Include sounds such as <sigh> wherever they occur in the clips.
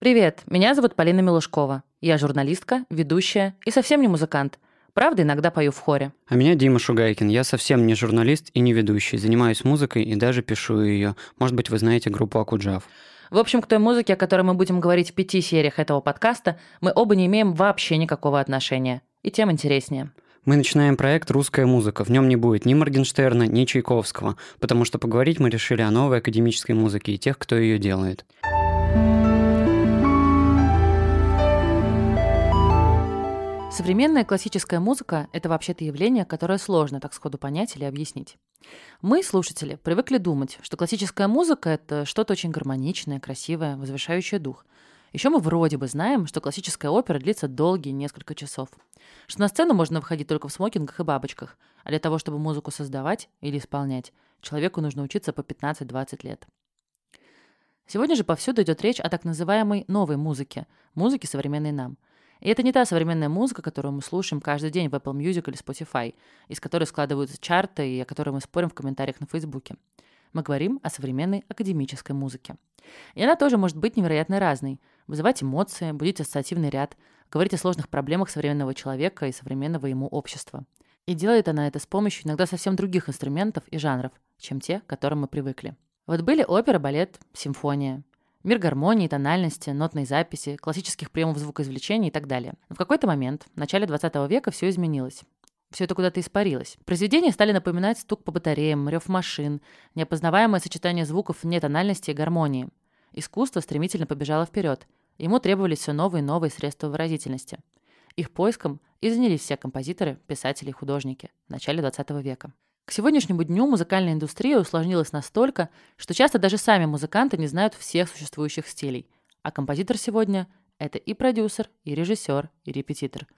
Привет, меня зовут Полина Милушкова. Я журналистка, ведущая и совсем не музыкант. Правда, иногда пою в хоре. А меня Дима Шугайкин. Я совсем не журналист и не ведущий. Занимаюсь музыкой и даже пишу ее. Может быть, вы знаете группу Акуджав. В общем, к той музыке, о которой мы будем говорить в пяти сериях этого подкаста, мы оба не имеем вообще никакого отношения. И тем интереснее. Мы начинаем проект «Русская музыка». В нем не будет ни Моргенштерна, ни Чайковского, потому что поговорить мы решили о новой академической музыке и тех, кто ее делает. Современная классическая музыка – это вообще-то явление, которое сложно так сходу понять или объяснить. Мы, слушатели, привыкли думать, что классическая музыка – это что-то очень гармоничное, красивое, возвышающее дух. Еще мы вроде бы знаем, что классическая опера длится долгие несколько часов. Что на сцену можно выходить только в смокингах и бабочках, а для того, чтобы музыку создавать или исполнять, человеку нужно учиться по 15-20 лет. Сегодня же повсюду идет речь о так называемой новой музыке, музыке современной нам – и это не та современная музыка, которую мы слушаем каждый день в Apple Music или Spotify, из которой складываются чарты и о которой мы спорим в комментариях на Фейсбуке. Мы говорим о современной академической музыке. И она тоже может быть невероятно разной, вызывать эмоции, будить ассоциативный ряд, говорить о сложных проблемах современного человека и современного ему общества. И делает она это с помощью иногда совсем других инструментов и жанров, чем те, к которым мы привыкли. Вот были опера, балет, симфония. Мир гармонии, тональности, нотной записи, классических приемов звукоизвлечения и так далее. Но в какой-то момент, в начале 20 века, все изменилось. Все это куда-то испарилось. Произведения стали напоминать стук по батареям, рев машин, неопознаваемое сочетание звуков вне тональности и гармонии. Искусство стремительно побежало вперед. Ему требовались все новые и новые средства выразительности. Их поиском и занялись все композиторы, писатели и художники в начале 20 века. К сегодняшнему дню музыкальная индустрия усложнилась настолько, что часто даже сами музыканты не знают всех существующих стилей. А композитор сегодня – это и продюсер, и режиссер, и репетитор.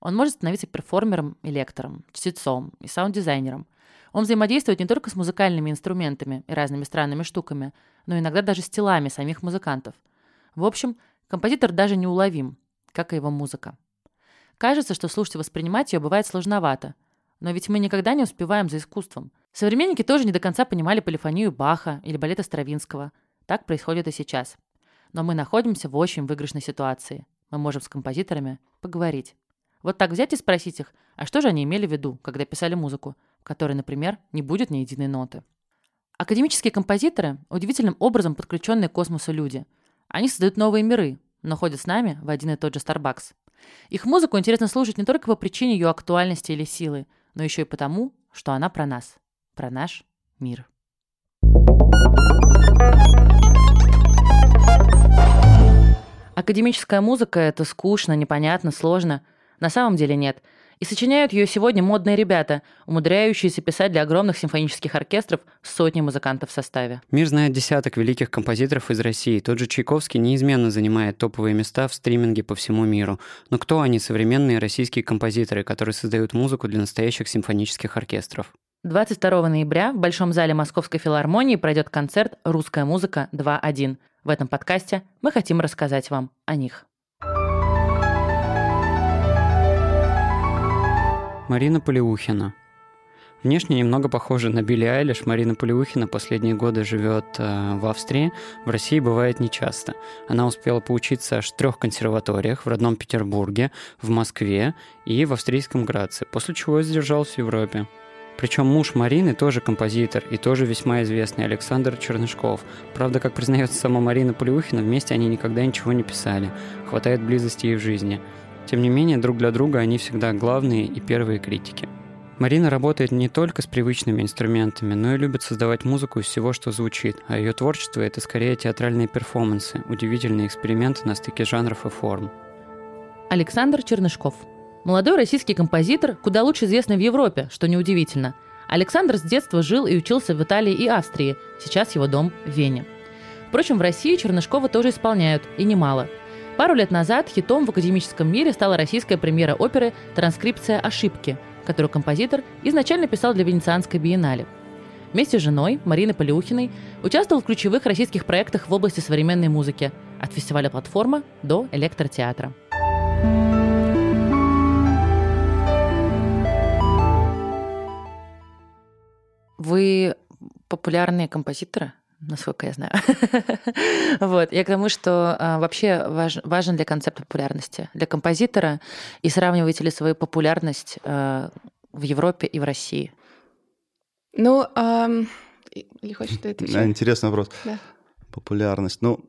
Он может становиться перформером и лектором, чтецом и саунд-дизайнером. Он взаимодействует не только с музыкальными инструментами и разными странными штуками, но иногда даже с телами самих музыкантов. В общем, композитор даже неуловим, как и его музыка. Кажется, что слушать и воспринимать ее бывает сложновато – но ведь мы никогда не успеваем за искусством. Современники тоже не до конца понимали полифонию Баха или балета Стравинского. Так происходит и сейчас. Но мы находимся в очень выигрышной ситуации. Мы можем с композиторами поговорить. Вот так взять и спросить их, а что же они имели в виду, когда писали музыку, в которой, например, не будет ни единой ноты. Академические композиторы – удивительным образом подключенные к космосу люди. Они создают новые миры, но ходят с нами в один и тот же Starbucks. Их музыку интересно слушать не только по причине ее актуальности или силы – но еще и потому, что она про нас, про наш мир. Академическая музыка — это скучно, непонятно, сложно. На самом деле нет. И сочиняют ее сегодня модные ребята, умудряющиеся писать для огромных симфонических оркестров сотни музыкантов в составе. Мир знает десяток великих композиторов из России. Тот же Чайковский неизменно занимает топовые места в стриминге по всему миру. Но кто они, современные российские композиторы, которые создают музыку для настоящих симфонических оркестров? 22 ноября в Большом зале Московской филармонии пройдет концерт «Русская музыка 2.1». В этом подкасте мы хотим рассказать вам о них. Марина Полиухина. Внешне немного похожа на Билли Айлиш, Марина Полиухина последние годы живет э, в Австрии, в России бывает нечасто. Она успела поучиться аж в трех консерваториях в родном Петербурге, в Москве и в австрийском Граце, после чего задержалась в Европе. Причем муж Марины тоже композитор и тоже весьма известный Александр Чернышков. Правда, как признается сама Марина Полиухина, вместе они никогда ничего не писали. Хватает близости и в жизни. Тем не менее, друг для друга они всегда главные и первые критики. Марина работает не только с привычными инструментами, но и любит создавать музыку из всего, что звучит, а ее творчество — это скорее театральные перформансы, удивительные эксперименты на стыке жанров и форм. Александр Чернышков. Молодой российский композитор, куда лучше известный в Европе, что неудивительно. Александр с детства жил и учился в Италии и Австрии, сейчас его дом в Вене. Впрочем, в России Чернышкова тоже исполняют, и немало – Пару лет назад хитом в академическом мире стала российская премьера оперы «Транскрипция ошибки», которую композитор изначально писал для Венецианской биеннале. Вместе с женой Мариной Полиухиной участвовал в ключевых российских проектах в области современной музыки, от фестиваля «Платформа» до электротеатра. Вы популярные композиторы, насколько я знаю. <laughs> вот. Я к тому, что а, вообще важ, важен для концепта популярности для композитора, и сравниваете ли свою популярность а, в Европе и в России? Ну, эм, или хочешь ты это Да, Интересный вопрос. Да. Популярность. Ну,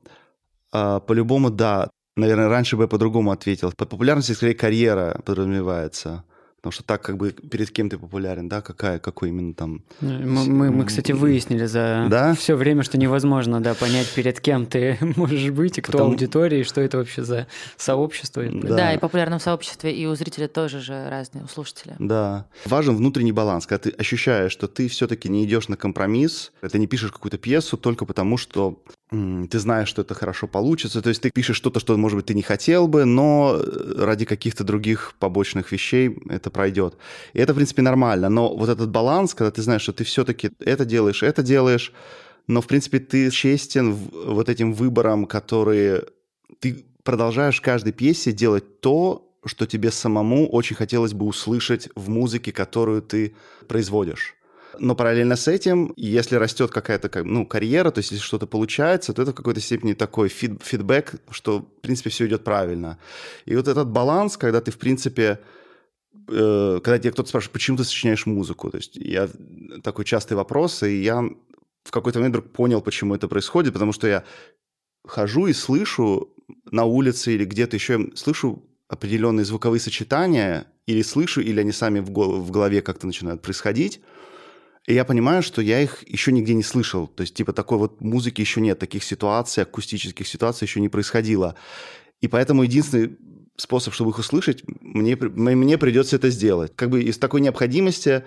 а, по-любому, да. Наверное, раньше бы я по-другому ответил. Под популярностью скорее карьера подразумевается. Потому что так как бы перед кем ты популярен, да, какая, какой именно там... Мы, мы, мы, кстати, выяснили за Да? все время, что невозможно, да, понять, перед кем ты <laughs> можешь быть, и кто Потому- аудитория, и что это вообще за сообщество. Да. Да. и в популярном сообществе, и у зрителя тоже же разные, у слушателя. Да. Важен внутренний баланс, когда ты ощущаешь, что ты все-таки не идешь на компромисс, ты не пишешь какую-то пьесу только потому, что ты знаешь, что это хорошо получится. То есть ты пишешь что-то, что, может быть, ты не хотел бы, но э, ради каких-то других побочных вещей это пройдет. И это, в принципе, нормально. Но вот этот баланс, когда ты знаешь, что ты все-таки это делаешь, это делаешь, но, в принципе, ты честен вот этим выбором, которые ты продолжаешь в каждой пьесе делать то, что тебе самому очень хотелось бы услышать в музыке, которую ты производишь. Но параллельно с этим, если растет какая-то как- ну, карьера, то есть если что-то получается, то это в какой-то степени такой фид- фидбэк, что, в принципе, все идет правильно. И вот этот баланс, когда ты, в принципе, э, когда тебе кто-то спрашивает, почему ты сочиняешь музыку, то есть я такой частый вопрос, и я в какой-то момент вдруг понял, почему это происходит, потому что я хожу и слышу на улице или где-то еще, слышу определенные звуковые сочетания, или слышу, или они сами в, гол- в голове как-то начинают происходить, и я понимаю, что я их еще нигде не слышал. То есть, типа, такой вот музыки еще нет, таких ситуаций, акустических ситуаций еще не происходило. И поэтому единственный способ, чтобы их услышать, мне, мне придется это сделать. Как бы из такой необходимости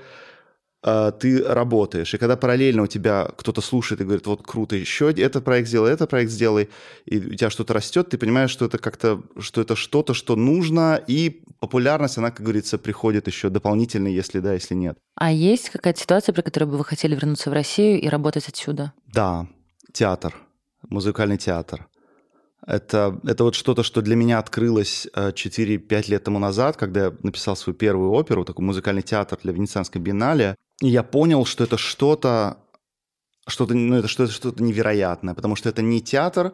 ты работаешь. И когда параллельно у тебя кто-то слушает и говорит, вот круто, еще этот проект сделай, этот проект сделай, и у тебя что-то растет, ты понимаешь, что это как-то, что это что-то, что нужно, и популярность, она, как говорится, приходит еще дополнительно, если да, если нет. А есть какая-то ситуация, при которой бы вы хотели вернуться в Россию и работать отсюда? Да, театр, музыкальный театр. Это, это вот что-то, что для меня открылось э, 4-5 лет тому назад, когда я написал свою первую оперу, такой музыкальный театр для Венецианской биеннале. Я понял, что это что-то, что-то, ну, это что-то, что-то невероятное, потому что это не театр,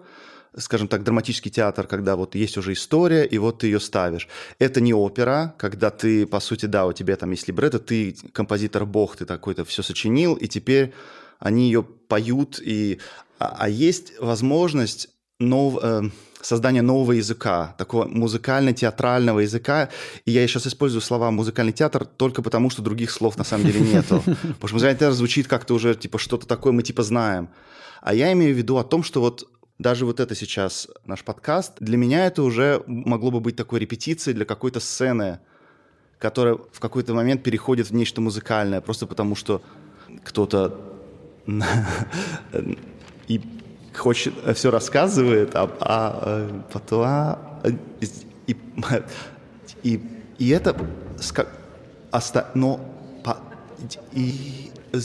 скажем так, драматический театр, когда вот есть уже история, и вот ты ее ставишь. Это не опера, когда ты, по сути, да, у тебя там есть либретто, ты композитор бог, ты такой-то все сочинил, и теперь они ее поют, и... а, а есть возможность нов, э, создания нового языка, такого музыкально-театрального языка. И я сейчас использую слова музыкальный театр только потому, что других слов на самом деле нету. Потому что музыкальный театр звучит как-то уже типа что-то такое мы типа знаем. А я имею в виду о том, что вот даже вот это сейчас наш подкаст, для меня это уже могло бы быть такой репетицией для какой-то сцены, которая в какой-то момент переходит в нечто музыкальное, просто потому что кто-то <laughs> и хочет, все рассказывает, а, а, э, потом... а, э, и, и, <laughs> и это... оста- но... по- и, и-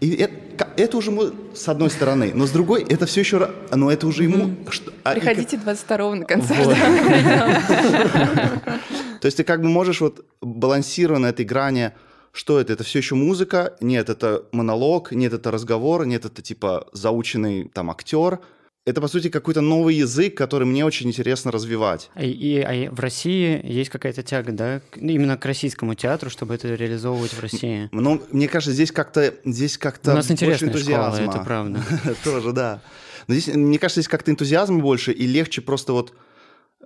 <laughs> и это, это уже мы с одной стороны, но с другой это все еще, но это уже ему. что- а, и Приходите 22 на концерт. Вот. <laughs> То есть ты как бы можешь вот балансируя на этой грани, что это? Это все еще музыка? Нет, это монолог, нет, это разговор, нет, это типа заученный там актер. Это, по сути, какой-то новый язык, который мне очень интересно развивать. И, и- а и в России есть какая-то тяга, да, к- именно к российскому театру, чтобы это реализовывать в России. Но мне кажется, здесь как-то здесь как-то У нас интересная школа, энтузиазма. это правда. <laughs> Тоже, да. Но здесь, мне кажется, здесь как-то энтузиазма больше, и легче просто вот,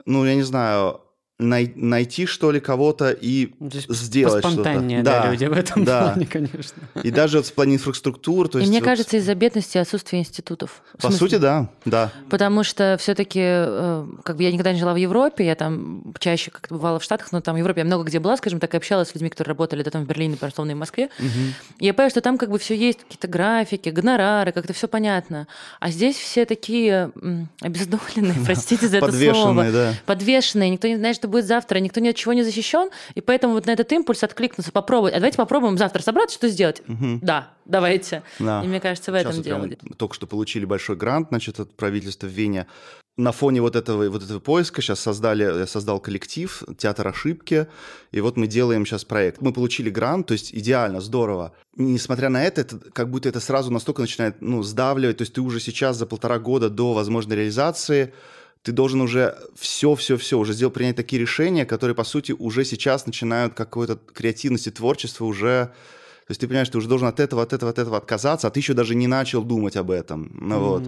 ну, я не знаю, най- найти, что ли, кого-то и Ну, здесь сделать что-то. Поспонтаннее, да, люди в этом да. плане, конечно. И даже вот в плане инфраструктур, то и есть... мне вот- кажется, из-за бедности и отсутствия институтов. По смысле, сути, да, да. Потому что все-таки, как бы я никогда не жила в Европе, я там чаще как-то бывала в Штатах, но там в Европе я много где была, скажем так, и общалась с людьми, которые работали да, там в Берлине, условно, и в Москве. И я понимаю, что там как бы все есть, какие-то графики, гонорары, как-то все понятно. А здесь все такие обездоленные, <laughs> простите за это слово. Подвешенные, да. Подвешенные, никто не знает, что будет завтра, никто ни от чего не защищен, и поэтому вот на этот импульс откликнуться, попробовать. А давайте попробуем завтра собраться, что сделать? Мгм. Да, давайте. Да. И мне кажется, в Сейчас этом дело. только что получили большой грант, значит, от правительства в Вене. На фоне вот этого, вот этого поиска сейчас создали, я создал коллектив «Театр ошибки», и вот мы делаем сейчас проект. Мы получили грант, то есть идеально, здорово. Несмотря на это, это как будто это сразу настолько начинает ну, сдавливать, то есть ты уже сейчас за полтора года до возможной реализации ты должен уже все-все-все, уже сделать, принять такие решения, которые, по сути, уже сейчас начинают какой-то креативность и творчество уже... То есть ты понимаешь, ты уже должен от этого, от этого, от этого отказаться, а ты еще даже не начал думать об этом. Ну, вот.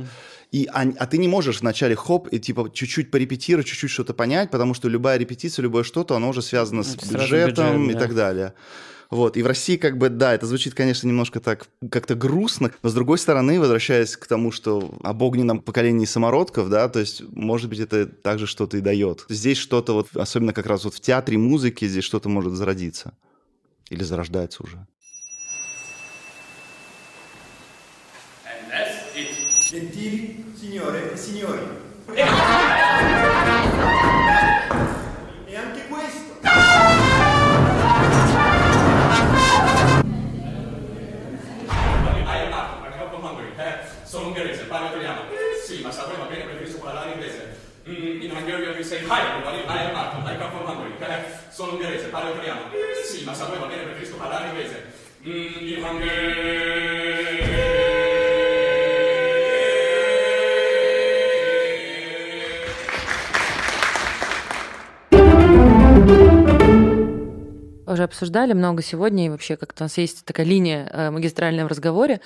И, а, а ты не можешь вначале хоп и типа чуть-чуть порепетировать, чуть-чуть что-то понять, потому что любая репетиция, любое что-то, оно уже связано с сразу бюджетом бюджет, и да. так далее. Вот, и в России как бы, да, это звучит, конечно, немножко так, как-то грустно, но с другой стороны, возвращаясь к тому, что об огненном поколении самородков, да, то есть, может быть, это также что-то и дает. Здесь что-то вот, особенно как раз вот в театре музыки, здесь что-то может зародиться. Или зарождается уже. Gentili signore e signori. <laughs> Hungarian we say hi everybody, I am Marco, I come from Hungary. Eh, sono ungherese, parlo italiano. Sì, ma sapete va bene, preferisco parlare inglese. Mm. Уже обсуждали много сегодня, и вообще как-то у нас есть такая линия э, магистральная в разговоре,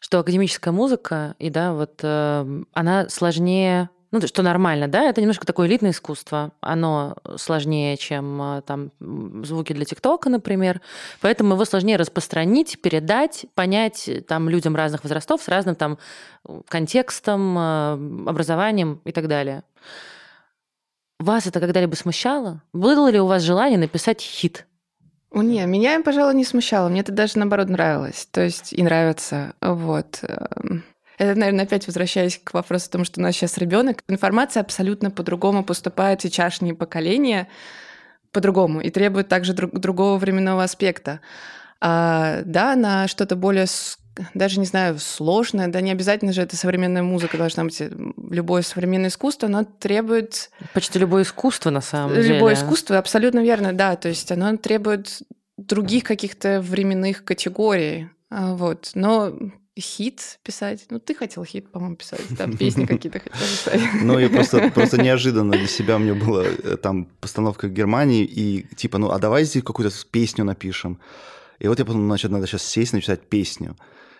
что академическая музыка, и да, вот э, она сложнее, ну, что нормально, да, это немножко такое элитное искусство, оно сложнее, чем э, там звуки для ТикТока, например, поэтому его сложнее распространить, передать, понять э, там людям разных возрастов с разным там контекстом, э, образованием и так далее. Вас это когда-либо смущало? Было ли у вас желание написать хит? Не, меня, пожалуй, не смущало. Мне это даже наоборот нравилось. То есть и нравится. Вот. Это, наверное, опять возвращаясь к вопросу о том, что у нас сейчас ребенок. Информация абсолютно по-другому поступает в сейчасшнее поколение по-другому и требует также друг- другого временного аспекта. А, да, на что-то более, даже не знаю, сложное, да, не обязательно же это современная музыка должна быть. э, Любое современное искусство, оно требует Почти любое искусство, на самом деле. Любое искусство, абсолютно верно, да. То есть оно требует других каких-то временных категорий. А, Вот. Но хит писать. Ну, ты хотел хит, по-моему, писать. Там песни <laughs> какие-то хотел писать. Ну, и просто, <laughs> просто неожиданно для себя у меня была э, там постановка в Германии, и типа, ну, а давай здесь какую-то песню напишем. И вот я подумал, значит, надо сейчас сесть, написать песню.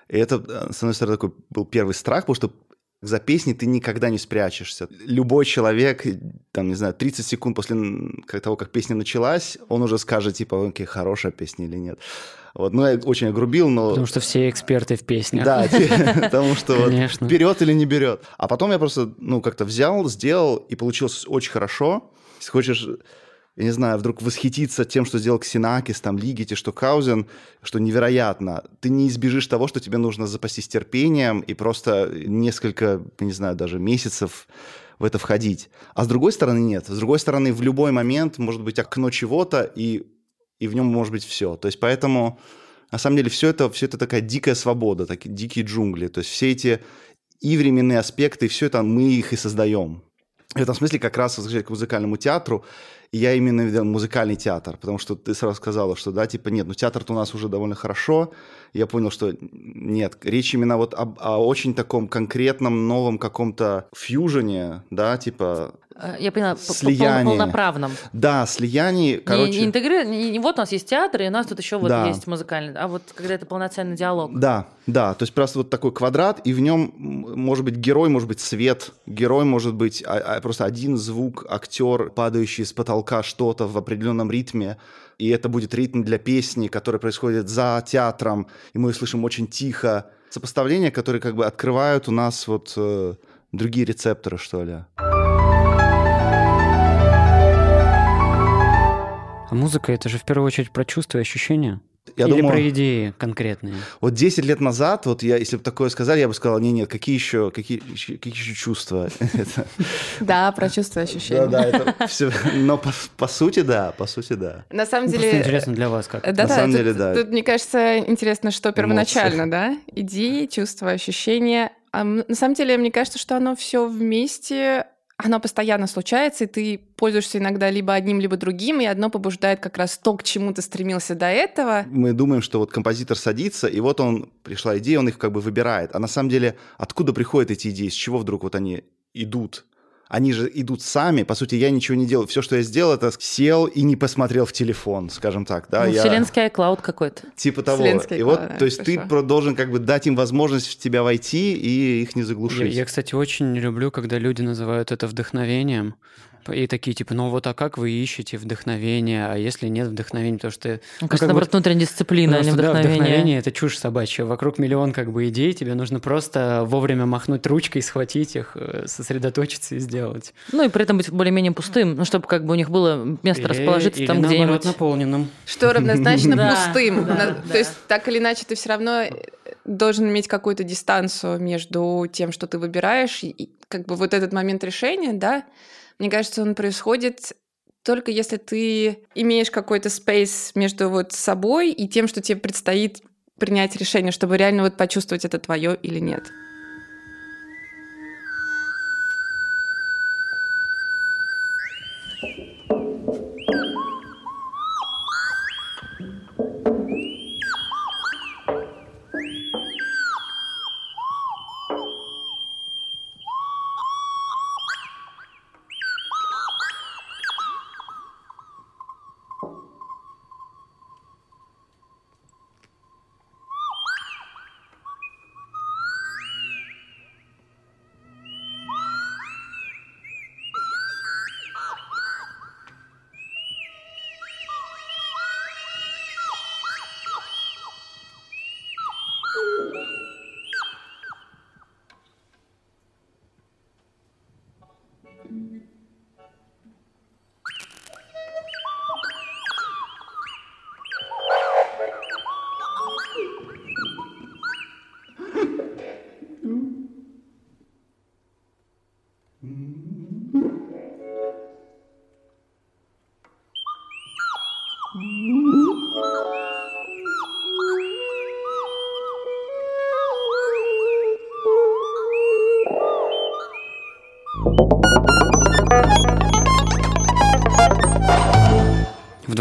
И это, э, с одной стороны, такой был первый страх, потому что за песней ты никогда не спрячешься. Любой человек, там, не знаю, 30 секунд после того, как песня началась, он уже скажет, типа, окей, хорошая песня или нет. Вот, ну, я очень огрубил, но... Потому что все эксперты в песнях. Да, <laughs> потому что вот берет или не берет. А потом я просто, ну, как-то взял, сделал, и получилось очень хорошо. Если хочешь, я не знаю, вдруг восхититься тем, что сделал Ксенакис, там, Лигити, что Каузен, что невероятно, ты не избежишь того, что тебе нужно запастись терпением и просто несколько, не знаю, даже месяцев в это входить. А с другой стороны нет. С другой стороны, в любой момент может быть окно чего-то, и, и в нем может быть все. То есть поэтому, на самом деле, все это, все это такая дикая свобода, такие дикие джунгли. То есть все эти и временные аспекты, и все это мы их и создаем. В этом смысле как раз возвращаясь к музыкальному театру, я именно видел музыкальный театр, потому что ты сразу сказала, что да, типа нет, ну театр-то у нас уже довольно хорошо. Я понял, что нет, речь именно вот об, о очень таком конкретном новом каком-то фьюжене, да, типа, Я поняла, Слияние. полноправном. да, слияние, Не- короче... Не, интегри- не- не вот у нас есть театр, и у нас тут еще вот Да. есть музыкальный, а вот когда это полноценный диалог. Да, да, то есть просто вот такой квадрат, и в нем может быть герой, может быть свет, герой может быть а- а просто один звук, актер, падающий с потолка что-то в определенном ритме, и это будет ритм для песни, который происходит за театром, и мы ее слышим очень тихо. Сопоставления, которые как бы открывают у нас вот э, другие рецепторы, что ли. А музыка — это же в первую очередь про чувства и ощущения. Я Или думаю, про идеи конкретные. вот 10 лет назад, вот я, если бы такое сказали, я бы сказал, не, нет, какие еще, какие, еще- какие еще чувства? <laughs> Да, про чувства и ощущения. Да, да, это все. Но по, сути, да, по сути, да. На самом Ну, деле... Интересно для вас как. Да, да, самом тут, деле, да. тут, мне кажется, интересно, что первоначально, да? Идеи, чувства, ощущения. А на самом деле, мне кажется, что оно все вместе, оно постоянно случается, и ты пользуешься иногда либо одним, либо другим, и одно побуждает как раз то, к чему ты стремился до этого. Мы думаем, что вот композитор садится, и вот он, пришла идея, он их как бы выбирает. А на самом деле, откуда приходят эти идеи, с чего вдруг вот они идут? Они же идут сами, по сути, я ничего не делал. Все, что я сделал, это сел и не посмотрел в телефон, скажем так, да. Ну, я... Вселенский iCloud какой-то. Типа того. Вселенский и вот, клад, да, то есть ты хорошо. про- должен как бы дать им возможность в тебя войти и их не Я, заглушить. я, кстати, очень люблю, когда люди называют это вдохновением. И такие, типа, ну вот, а как вы ищете вдохновение, а если нет вдохновения, потому что... Ну, ну, кажется, как наоборот, бы- внутренняя дисциплина, а не что, да, вдохновение. вдохновение — это чушь собачья. Вокруг миллион как бы идей, тебе нужно просто вовремя махнуть ручкой, схватить их, э, сосредоточиться и сделать. Ну и при этом быть более-менее пустым, ну, чтобы как бы у них было место Или- расположиться или там наоборот, где-нибудь. наполненным. Что равнозначно <laughs> пустым. То есть, так или иначе, ты все равно должен иметь какую-то дистанцию между тем, что ты выбираешь, и и как бы вот этот момент решения, да, мне кажется, он происходит только если ты имеешь какой-то спейс между вот собой и тем, что тебе предстоит принять решение, чтобы реально вот почувствовать, это твое или нет.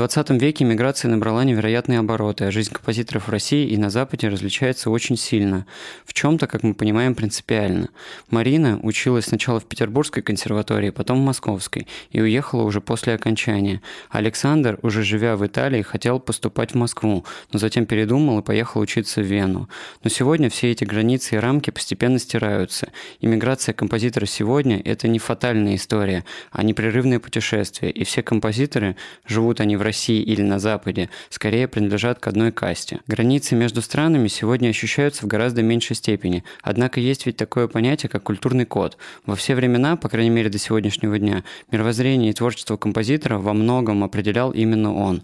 20 веке миграция набрала невероятные обороты, а жизнь композиторов в России и на Западе различается очень сильно. В чем-то, как мы понимаем, принципиально. Марина училась сначала в Петербургской консерватории, потом в Московской, и уехала уже после окончания. Александр, уже живя в Италии, хотел поступать в Москву, но затем передумал и поехал учиться в Вену. Но сегодня все эти границы и рамки постепенно стираются. Иммиграция композитора сегодня – это не фатальная история, а непрерывное путешествие, и все композиторы, живут они в России или на Западе, скорее принадлежат к одной касте. Границы между странами сегодня ощущаются в гораздо меньшей степени, однако есть ведь такое понятие, как культурный код. Во все времена, по крайней мере до сегодняшнего дня, мировоззрение и творчество композитора во многом определял именно он.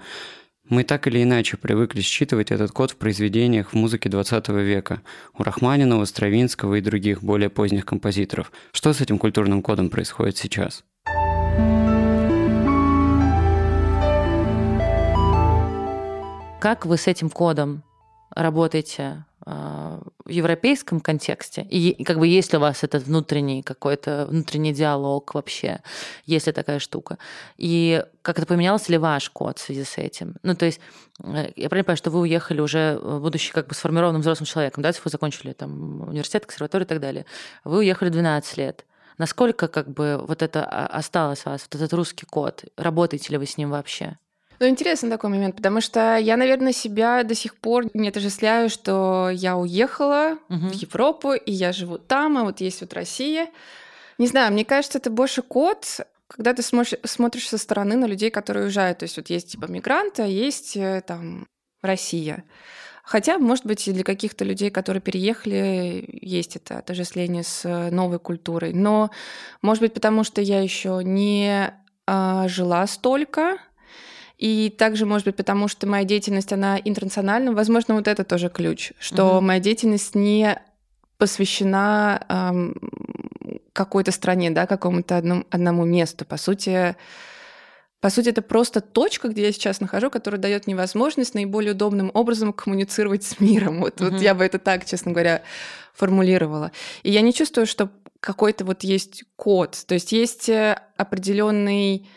Мы так или иначе привыкли считывать этот код в произведениях в музыке 20 века, у Рахманинова, Стравинского и других более поздних композиторов. Что с этим культурным кодом происходит сейчас? Как вы с этим кодом работаете а, в европейском контексте? И, как бы есть ли у вас этот внутренний какой-то внутренний диалог вообще? Есть ли такая штука? И как это поменялся ли ваш код в связи с этим? Ну, то есть, э, я понимаю, что вы уехали уже, э, будучи как бы сформированным взрослым человеком, да, вы закончили там университет, консерваторию и так далее. Вы уехали 12 лет. Насколько как бы вот это осталось у вас, вот этот русский код? Работаете ли вы с ним вообще? Ну, интересный такой момент, потому что я, наверное, себя до сих пор не отождествляю, что я уехала Мгм. в Европу, и я живу там, а вот есть вот Россия. Не знаю, мне кажется, это больше код, когда ты смотришь, смотришь со стороны на людей, которые уезжают. То есть вот есть типа мигранты, а есть э, там Россия. Хотя, может быть, и для каких-то людей, которые переехали, есть это отождествление с э, новой культурой. Но, может быть, потому что я еще не а, жила столько, И также, может быть, потому что моя деятельность, она интернациональна. Возможно, вот это тоже ключ, что Мгм. моя деятельность не посвящена эм, какой-то стране, да, какому-то одному, одному месту. По сути, по сути, это просто точка, где я сейчас нахожу, которая дает мне возможность наиболее удобным образом коммуницировать с миром. Вот, вот Мгм. я бы это так, честно говоря, формулировала. И я не чувствую, что какой-то вот есть код. То есть есть э, определенный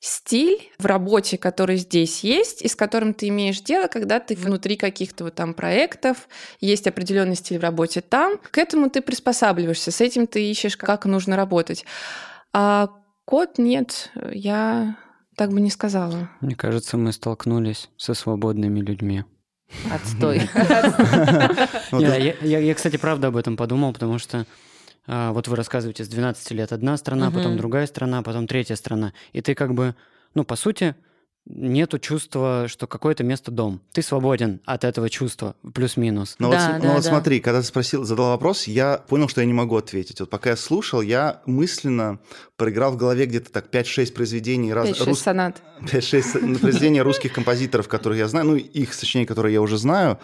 стиль в работе, который здесь есть, и с которым ты имеешь дело, когда ты внутри каких-то вот там проектов, есть определенный стиль в работе там, к этому ты приспосабливаешься, с этим ты ищешь, как нужно работать. А код нет, я так бы не сказала. Мне кажется, мы столкнулись со свободными людьми. Отстой. <laughs> <laughs> Ну, я, я- я, кстати, правда об этом подумал, потому что вот вы рассказываете, с 12 лет одна страна, потом Мгм. другая страна, потом третья страна. И ты как бы, ну, по сути, нету чувства, что какое-то место дом. Ты свободен от этого чувства, плюс-минус. Но Да, вот, да, но вот да. смотри, когда ты спросил, задал вопрос, я понял, что я не могу ответить. Вот пока я слушал, я мысленно проиграл в голове где-то так 5-6 произведений раз, 5-6 рус- сонат. <laughs> 5-6 произведений русских композиторов, которых я знаю, ну, их сочинений, которые я уже знаю.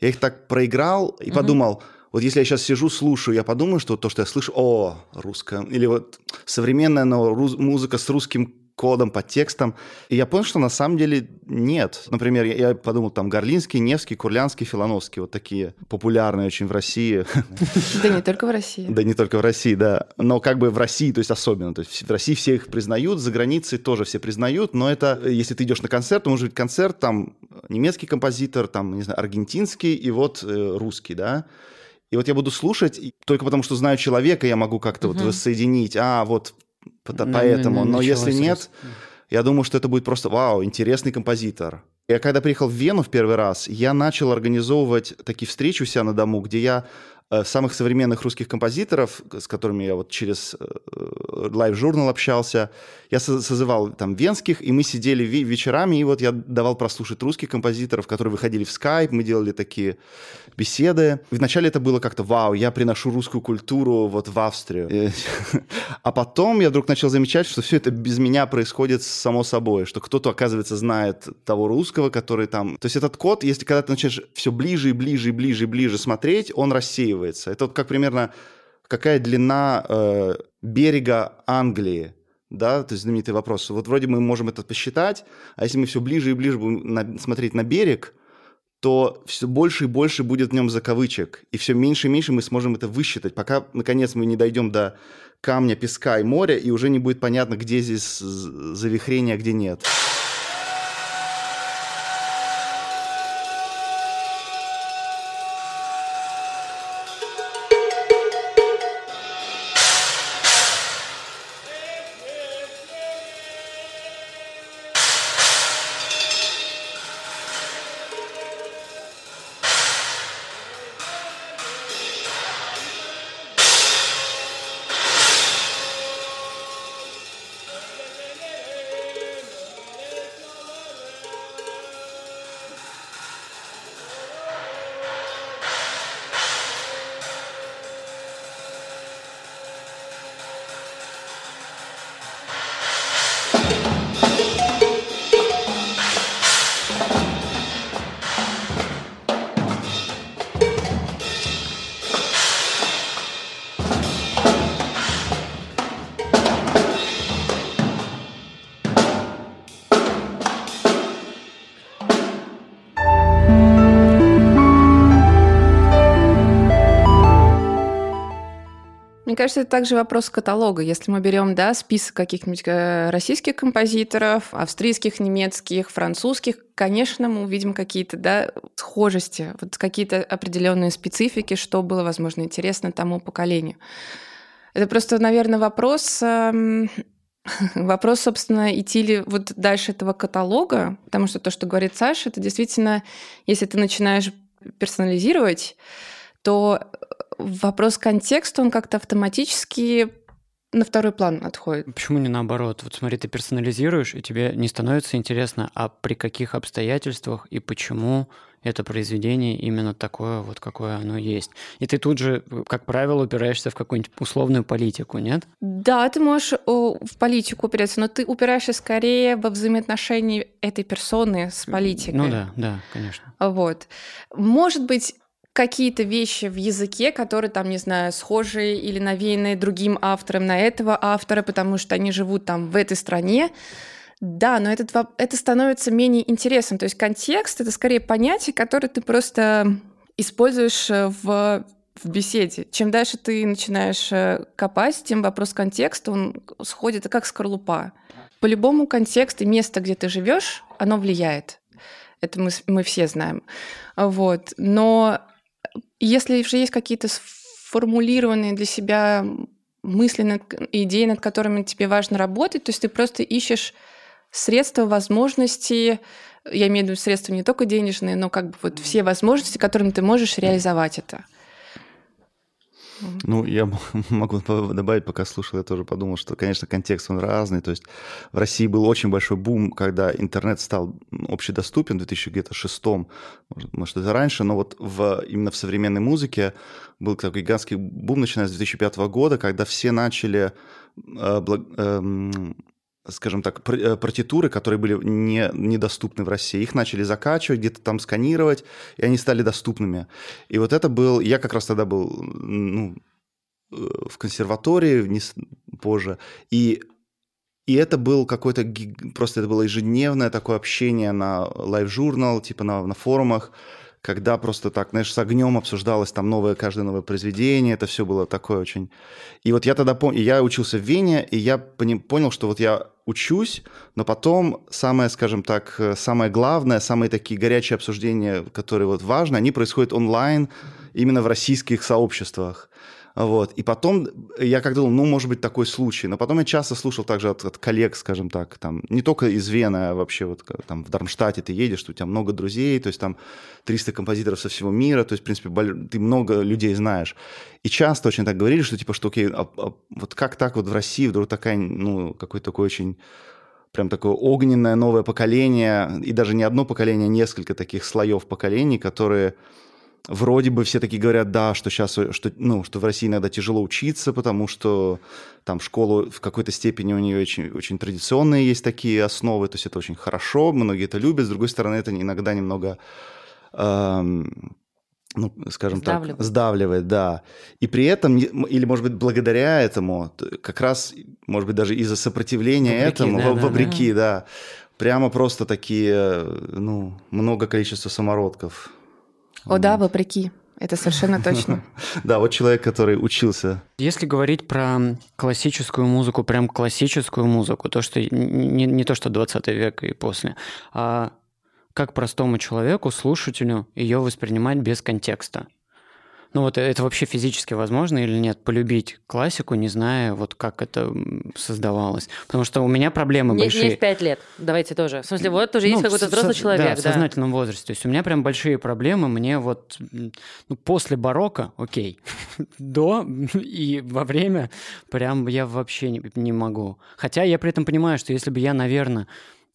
Я их так проиграл и подумал, вот если я сейчас сижу, слушаю, я подумаю, что то, что я слышу, о, русская, или вот современная но рус- музыка с русским кодом, под текстом. И я понял, что на самом деле нет. Например, я, я подумал, там, Горлинский, Невский, Курлянский, Филоновский, вот такие популярные очень в России. Да не только в России. Да не только в России, да. Но как бы в России, то есть особенно. То есть в России все их признают, за границей тоже все признают, но это, если ты идешь на концерт, то может быть концерт, там немецкий композитор, там, не знаю, аргентинский и вот э, русский, да. И вот я буду слушать, и только потому что знаю человека, я могу как-то вот Мгм. воссоединить, а, вот поэтому. ну, Но если нет, я думаю, что это будет просто, вау, интересный композитор. Я когда приехал в Вену в первый раз, я начал организовывать такие встречи у себя на дому, где я самых современных русских композиторов, с которыми я вот через лайв-журнал общался, я со- созывал там венских, и мы сидели ве- вечерами, и вот я давал прослушать русских композиторов, которые выходили в скайп, мы делали такие беседы. Вначале это было как-то, вау, я приношу русскую культуру вот в Австрию. Э, <laughs> А потом я вдруг начал замечать, что все это без меня происходит само собой, что кто-то, оказывается, знает того русского, который там... То есть этот код, если когда ты начинаешь все ближе и ближе и ближе и ближе смотреть, он рассеивается. Это вот как примерно какая длина э, берега Англии, да, то есть знаменитый вопрос. Вот вроде мы можем это посчитать, а если мы все ближе и ближе будем на- смотреть на берег, то все больше и больше будет в нем закавычек, и все меньше и меньше мы сможем это высчитать, пока, наконец, мы не дойдем до камня, песка и моря, и уже не будет понятно, где здесь завихрение, а где нет. Кажется, это также вопрос каталога. Если мы берем да, список каких-нибудь э, российских композиторов, австрийских, немецких, французских, конечно, мы увидим какие-то да, схожести, вот какие-то определенные специфики, что было, возможно, интересно тому поколению. Это просто, наверное, вопрос, эм, <laughs> вопрос, собственно, идти ли вот дальше этого каталога, потому что то, что говорит Саша, это действительно, если ты начинаешь персонализировать, то вопрос контекста, он как-то автоматически на второй план отходит. Почему не наоборот? Вот смотри, ты персонализируешь, и тебе не становится интересно, а при каких обстоятельствах и почему это произведение именно такое, вот какое оно есть. И ты тут же, как правило, упираешься в какую-нибудь условную политику, нет? Да, ты можешь о, в политику упираться, но ты упираешься скорее во взаимоотношении этой персоны с политикой. Ну да, да, конечно. Вот. Может быть, какие-то вещи в языке, которые там, не знаю, схожие или навеяны другим автором на этого автора, потому что они живут там в этой стране. Да, но этот, это становится менее интересным. То есть контекст — это скорее понятие, которое ты просто используешь э, в, в беседе. Чем дальше ты начинаешь э, копать, тем вопрос контекста, он сходит как скорлупа. По-любому контекст и место, где ты живешь, оно влияет. Это мы, мы все знаем. Вот. Но если уже есть какие-то сформулированные для себя мысли, над, идеи, над которыми тебе важно работать, то есть ты просто ищешь средства, возможности, я имею в виду средства не только денежные, но как бы вот все возможности, которыми ты можешь реализовать это. Ну, я <laughs> могу добавить, пока слушал, я тоже подумал, что, конечно, контекст он разный. То есть в России был очень большой бум, когда интернет стал общедоступен в 2006 может, это раньше, но вот в, именно в современной музыке был такой гигантский бум, начиная с 2005 года, когда все начали э, благ, э, скажем так, э, партитуры, которые были не, недоступны в России. Их начали закачивать, где-то там сканировать, и они стали доступными. И вот это был... Я как раз тогда был ну, э, в консерватории не, позже, и и это был какой-то, просто это было ежедневное такое общение на лайв-журнал, типа на, на форумах, когда просто так, знаешь, с огнем обсуждалось там новое, каждое новое произведение, это все было такое очень... И вот я тогда помню, я учился в Вене, и я понял, что вот я учусь, но потом самое, скажем так, самое главное, самые такие горячие обсуждения, которые вот важны, они происходят онлайн, именно в российских сообществах. Вот. И потом я как думал, ну, может быть, такой случай. Но потом я часто слушал также от, от коллег, скажем так, там, не только из Вены, а вообще вот там в Дармштадте ты едешь, у тебя много друзей, то есть там 300 композиторов со всего мира, то есть, в принципе, ты много людей знаешь. И часто очень так говорили, что типа, что окей, а, а, вот как так вот в России вдруг такая, ну, какой-то такой очень прям такое огненное новое поколение, и даже не одно поколение, а несколько таких слоев поколений, которые вроде бы все такие говорят, да, что сейчас, что, ну, что в России иногда тяжело учиться, потому что там школа в какой-то степени у нее очень, очень традиционные есть такие основы, то есть это очень хорошо, многие это любят, с другой стороны, это иногда немного эм, ну, скажем сдавливает. так, сдавливает, да. И при этом, или, может быть, благодаря этому, как раз, может быть, даже из-за сопротивления вопреки, этому, да, вопреки, да, да. да, прямо просто такие, ну, много количества самородков о да, вопреки. Это совершенно точно. <laughs> Да, вот человек, который учился. Если говорить про классическую музыку, прям классическую музыку, то, что не, не то, что 20 век и после, а как простому человеку, слушателю, ее воспринимать без контекста. Ну вот это вообще физически возможно или нет? Полюбить классику, не зная, вот как это создавалось. Потому что у меня проблемы не, большие. Не в пять лет, давайте тоже. В смысле, вот тоже ну, есть какой-то взрослый человек. Да, в сознательном возрасте. То есть у меня прям большие проблемы. Мне вот ну, после барокко, окей, <laughs> до и во время прям я вообще не, не могу. Хотя я при этом понимаю, что если бы я, наверное,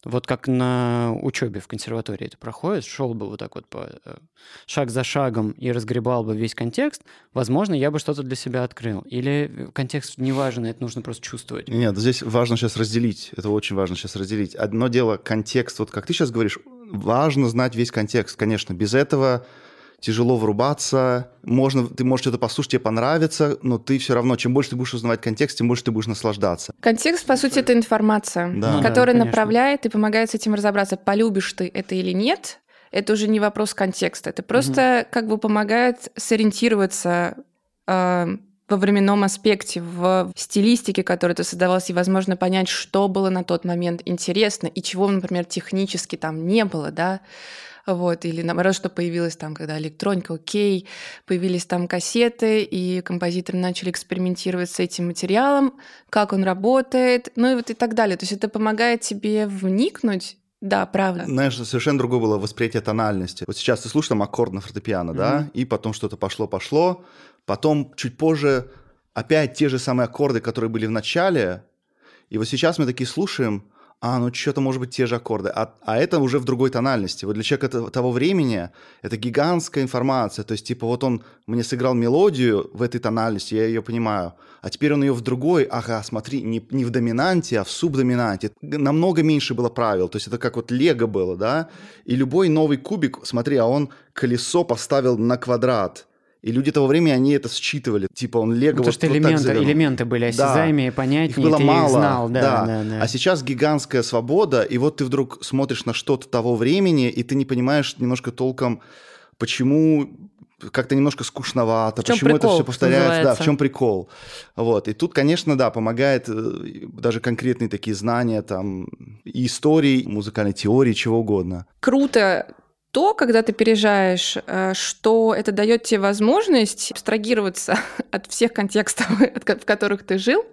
вот как на учебе в консерватории это проходит, шел бы вот так вот по, э, шаг за шагом и разгребал бы весь контекст, возможно, я бы что-то для себя открыл. Или контекст не важен, это нужно просто чувствовать. Нет, здесь важно сейчас разделить. Это очень важно сейчас разделить. Одно дело контекст, вот как ты сейчас говоришь, важно знать весь контекст, конечно. Без этого тяжело врубаться, можно, ты можешь что-то послушать, тебе понравится, но ты все равно, чем больше ты будешь узнавать контекст, тем больше ты будешь наслаждаться. Контекст, по сути, это информация, да. которая да, направляет и помогает с этим разобраться, полюбишь ты это или нет, это уже не вопрос контекста, это просто угу. как бы помогает сориентироваться э, во временном аспекте, в стилистике, которая ты создавалась, и, возможно, понять, что было на тот момент интересно и чего, например, технически там не было, да, вот, или наоборот, что появилось там, когда электроника, окей, появились там кассеты, и композиторы начали экспериментировать с этим материалом, как он работает, ну и вот и так далее. То есть это помогает тебе вникнуть да, правда. Знаешь, совершенно другое было восприятие тональности. Вот сейчас ты слушаешь там аккорд на фортепиано, mm-hmm. да, и потом что-то пошло-пошло, потом чуть позже опять те же самые аккорды, которые были в начале, и вот сейчас мы такие слушаем, а, ну что-то может быть те же аккорды, а, а это уже в другой тональности. Вот для человека того времени это гигантская информация, то есть типа вот он мне сыграл мелодию в этой тональности, я ее понимаю, а теперь он ее в другой, ага, смотри, не, не в доминанте, а в субдоминанте. Намного меньше было правил, то есть это как вот лего было, да, и любой новый кубик, смотри, а он колесо поставил на квадрат, и люди того времени, они это считывали. Типа он лего Ну, вот, то, что вот элементы, элементы были Да. осязаемые, Их понятнее, было ты мало. их знал. Да, да, да. А сейчас гигантская свобода, и вот ты вдруг смотришь на что-то того времени, и ты не понимаешь немножко толком, почему как-то немножко скучновато, почему это прикол, все повторяется, да, в чем прикол. Вот. И тут, конечно, да, помогает э, даже конкретные такие знания там и истории, музыкальной теории, чего угодно. Круто то, когда ты переезжаешь, э, что это дает тебе возможность абстрагироваться <laughs> от всех контекстов, <laughs> в которых ты жил,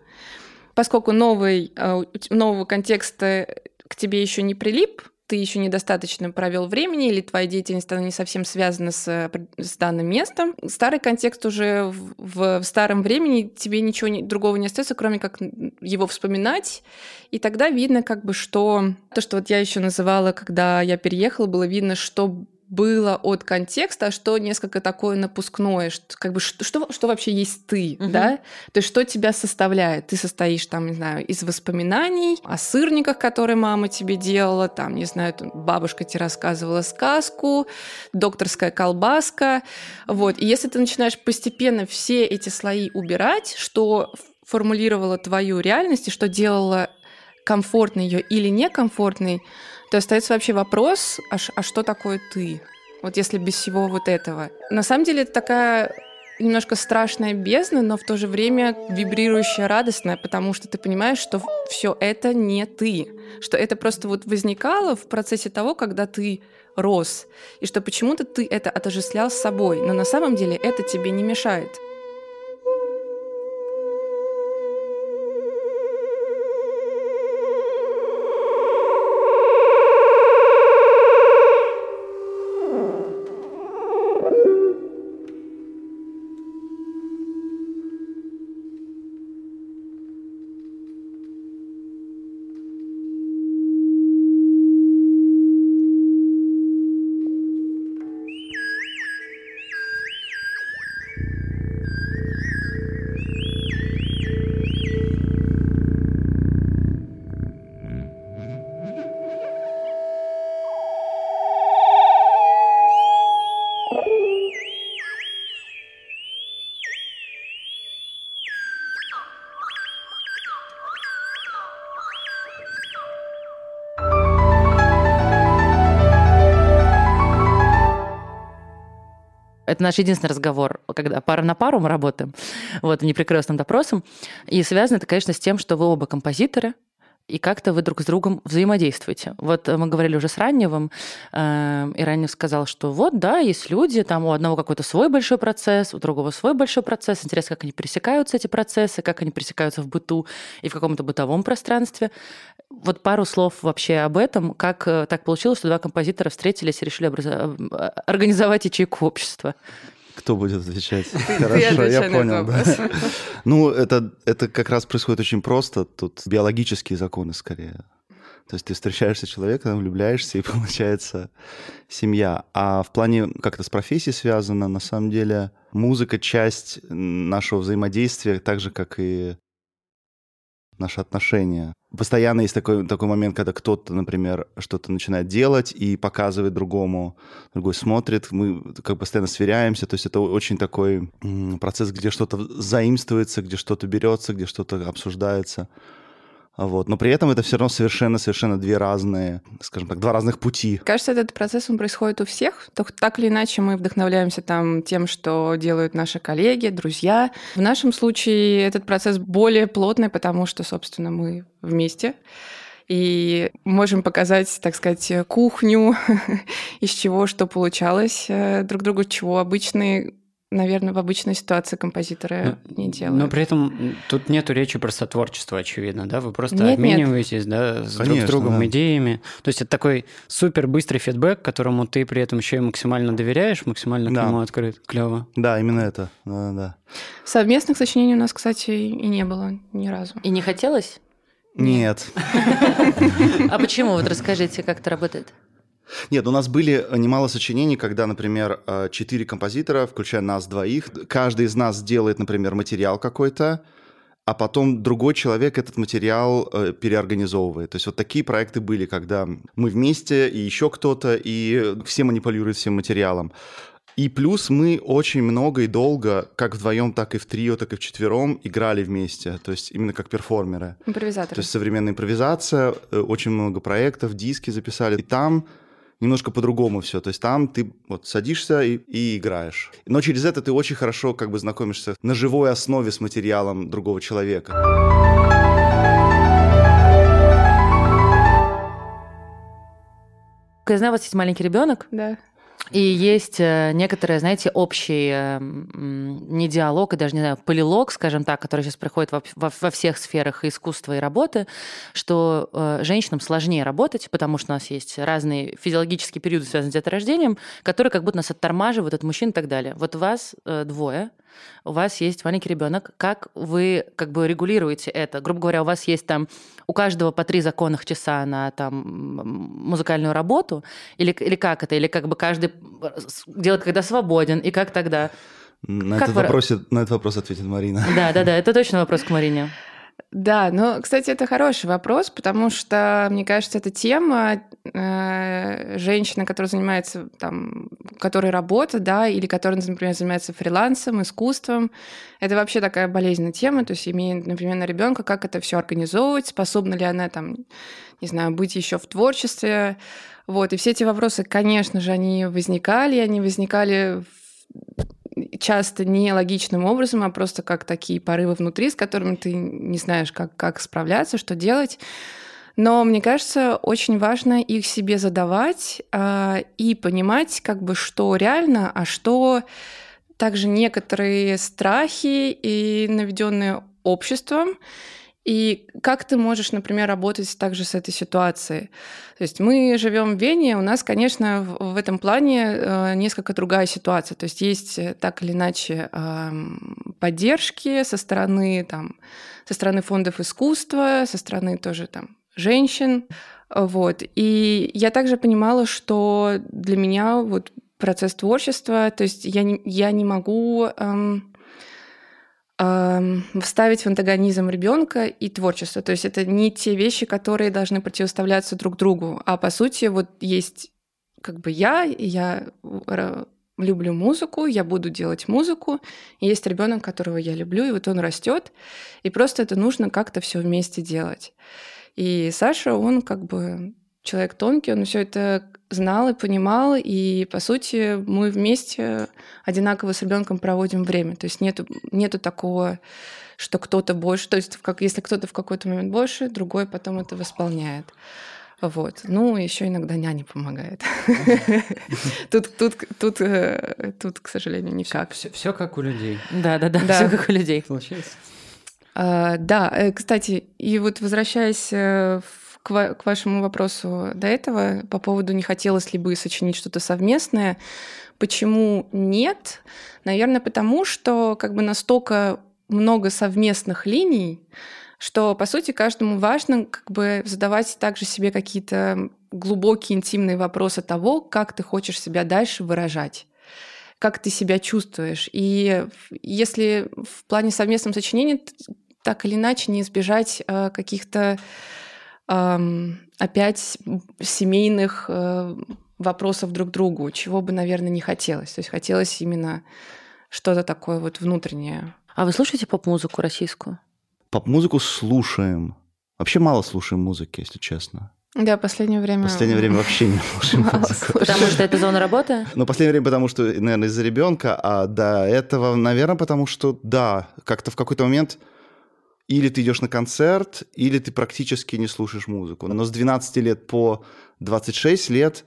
поскольку новый, э, нового контекста к тебе еще не прилип, ты еще недостаточно провел времени, или твоя деятельность она не совсем связана с, э, с данным местом. Старый контекст уже в- в старом времени тебе ничего не- другого не остается, кроме как его вспоминать. И тогда видно, как бы, что то, что вот я еще называла, когда я переехала, было видно, что было от контекста, а что несколько такое напускное, что, как бы, что, что, что вообще есть ты, Мгм. да? То есть что тебя составляет? Ты состоишь там, не знаю, из воспоминаний о сырниках, которые мама тебе делала, там, не знаю, там, бабушка тебе рассказывала сказку, докторская колбаска, вот. И если ты начинаешь постепенно все эти слои убирать, что формулировало твою реальность и что делало комфортной ее или некомфортной, то остается вообще вопрос, а, а что такое ты? Вот если без всего вот этого. На самом деле это такая немножко страшная бездна, но в то же время вибрирующая, радостная, потому что ты понимаешь, что все это не ты, что это просто вот возникало в процессе того, когда ты рос, и что почему-то ты это отождествлял с собой, но на самом деле это тебе не мешает. Это наш единственный разговор, когда пара на пару мы работаем, вот, неприкрестным допросом. И связано это, конечно, с тем, что вы оба композиторы, и как-то вы друг с другом взаимодействуете. Вот э, мы говорили уже с Ранневым, э, и Раннев сказал, что вот, да, есть люди, там у одного какой-то свой большой процесс, у другого свой большой процесс. Интересно, как они пересекаются, эти процессы, как они пересекаются в быту и в каком-то бытовом пространстве. Вот пару слов вообще об этом. Как э, так получилось, что два композитора встретились и решили э, организовать ячейку общества? Кто будет отвечать? Хорошо, я понял. <laughs> Ну, это, это как раз происходит очень просто. Тут биологические законы скорее. То есть ты встречаешься с человеком, влюбляешься, и получается семья. А в плане, как это с профессией связано, на самом деле музыка — часть нашего взаимодействия, так же, как и наши отношения. Постоянно есть такой, такой момент, когда кто-то, например, что-то начинает делать и показывает другому, другой смотрит, мы как постоянно сверяемся, то есть это очень такой процесс, где что-то заимствуется, где что-то берется, где что-то обсуждается. Вот. Но при этом это все равно совершенно-совершенно две разные, скажем так, два разных пути. Кажется, этот процесс он происходит у всех. Так, так или иначе мы вдохновляемся там тем, что делают наши коллеги, друзья. В нашем случае этот процесс более плотный, потому что, собственно, мы вместе и можем показать, так сказать, кухню, <laughs> из чего что получалось э, друг другу, чего обычные наверное, в обычной ситуации композиторы не делают. Но при этом тут нету речи про сотворчество, очевидно, да? Вы просто Нет, нет. обмениваетесь, да, с друг Конечно, с другом да. идеями. То есть это такой супер быстрый фидбэк, которому ты при этом еще и максимально доверяешь, максимально к Да. нему открыт. Клево. Да, именно это. Да, да. Совместных сочинений у нас, кстати, и не было ни разу. И не хотелось? Нет. <laughs> А почему? Вот расскажите, как это работает. Нет, у нас были немало сочинений, когда, например, э, четыре композитора, включая нас двоих, каждый из нас делает, например, материал какой-то, а потом другой человек этот материал э, переорганизовывает. То есть вот такие проекты были, когда мы вместе и еще кто-то, и все манипулируют всем материалом. И плюс мы очень много и долго, как вдвоем, так и в трио, так и в четвером, играли вместе. То есть именно как перформеры. Импровизаторы. То есть современная импровизация, э, очень много проектов, диски записали. И там немножко по-другому все. То есть там ты вот садишься и, и играешь. Но через это ты очень хорошо как бы знакомишься на живой основе с материалом другого человека. Я знаю, у вас есть маленький ребенок, Да. И есть э, некоторые, знаете, общий э, не диалог, и даже, не знаю, полилог, скажем так, который сейчас приходит во, во- во всех сферах искусства и работы, что э, женщинам сложнее работать, потому что у нас есть разные физиологические периоды, связанные с деторождением, которые как будто нас оттормаживают от мужчин и так далее. Вот вас э, двое, у вас есть маленький ребенок. Как вы как бы регулируете это? Грубо говоря, у вас есть там у каждого по три законных часа на там музыкальную работу? Или, или как это? Или как бы каждый с- делает, когда свободен? И как тогда? На, Как этот вы- вопрос, на этот вопрос ответит Марина. Да, да, да, это точно вопрос к Марине. Да, ну, кстати, это хороший вопрос, потому что, мне кажется, эта тема э, женщина, которая занимается, там, которая работа, да, или которая, например, занимается фрилансом, искусством, это вообще такая болезненная тема, то есть имеет, например, на ребенка, как это все организовывать, способна ли она, там, не знаю, быть еще в творчестве, вот, и все эти вопросы, конечно же, они возникали, они возникали в- часто не логичным образом, а просто как такие порывы внутри, с которыми ты не знаешь, как, как справляться, что делать. Но мне кажется, очень важно их себе задавать а, и понимать, как бы, что реально, а что также некоторые страхи и наведенные обществом, и как ты можешь, например, работать также с этой ситуацией? То есть мы живем в Вене, у нас, конечно, в этом плане э, несколько другая ситуация. То есть есть э, так или иначе ам, поддержки со стороны, там, со стороны фондов искусства, со стороны тоже там, женщин. Вот. И я также понимала, что для меня вот процесс творчества, то есть я не, я не могу ам, ам, вставить в антагонизм ребенка и творчество. То есть это не те вещи, которые должны противоставляться друг другу, а по сути вот есть как бы я, я люблю музыку, я буду делать музыку, и есть ребенок, которого я люблю, и вот он растет, и просто это нужно как-то все вместе делать. И Саша, он как бы человек тонкий, он все это знал и понимал, и по сути мы вместе одинаково с ребенком проводим время. То есть нету, нету такого, что кто-то больше, то есть как, если кто-то в какой-то момент больше, другой потом это восполняет. Вот. Ну, еще иногда няня помогает. <laughs> Тут, тут, тут, э, тут, к сожалению, никак. Все, как у людей. Да, да, да, Да. все как у людей. Получается? А, Да, э, кстати, и вот возвращаясь э, к ва- к вашему вопросу до этого по поводу не хотелось ли бы сочинить что-то совместное, почему нет? Наверное, потому что как бы настолько много совместных линий, что, по сути, каждому важно как бы задавать также себе какие-то глубокие интимные вопросы того, как ты хочешь себя дальше выражать как ты себя чувствуешь. И если в плане совместного сочинения так или иначе не избежать э, каких-то опять семейных э, вопросов друг к другу, чего бы, наверное, не хотелось. То есть хотелось именно что-то такое вот внутреннее. А вы слушаете поп-музыку российскую? Поп-музыку слушаем. Вообще мало слушаем музыки, если честно. Да, последнее время... В последнее время вообще не слушаем музыку. Потому что это зона работы? В последнее время потому, что, наверное, из-за ребенка, а до этого, наверное, потому что, да, как-то в какой-то момент или ты идешь на концерт, или ты практически не слушаешь музыку. Но с 12 лет по 26 лет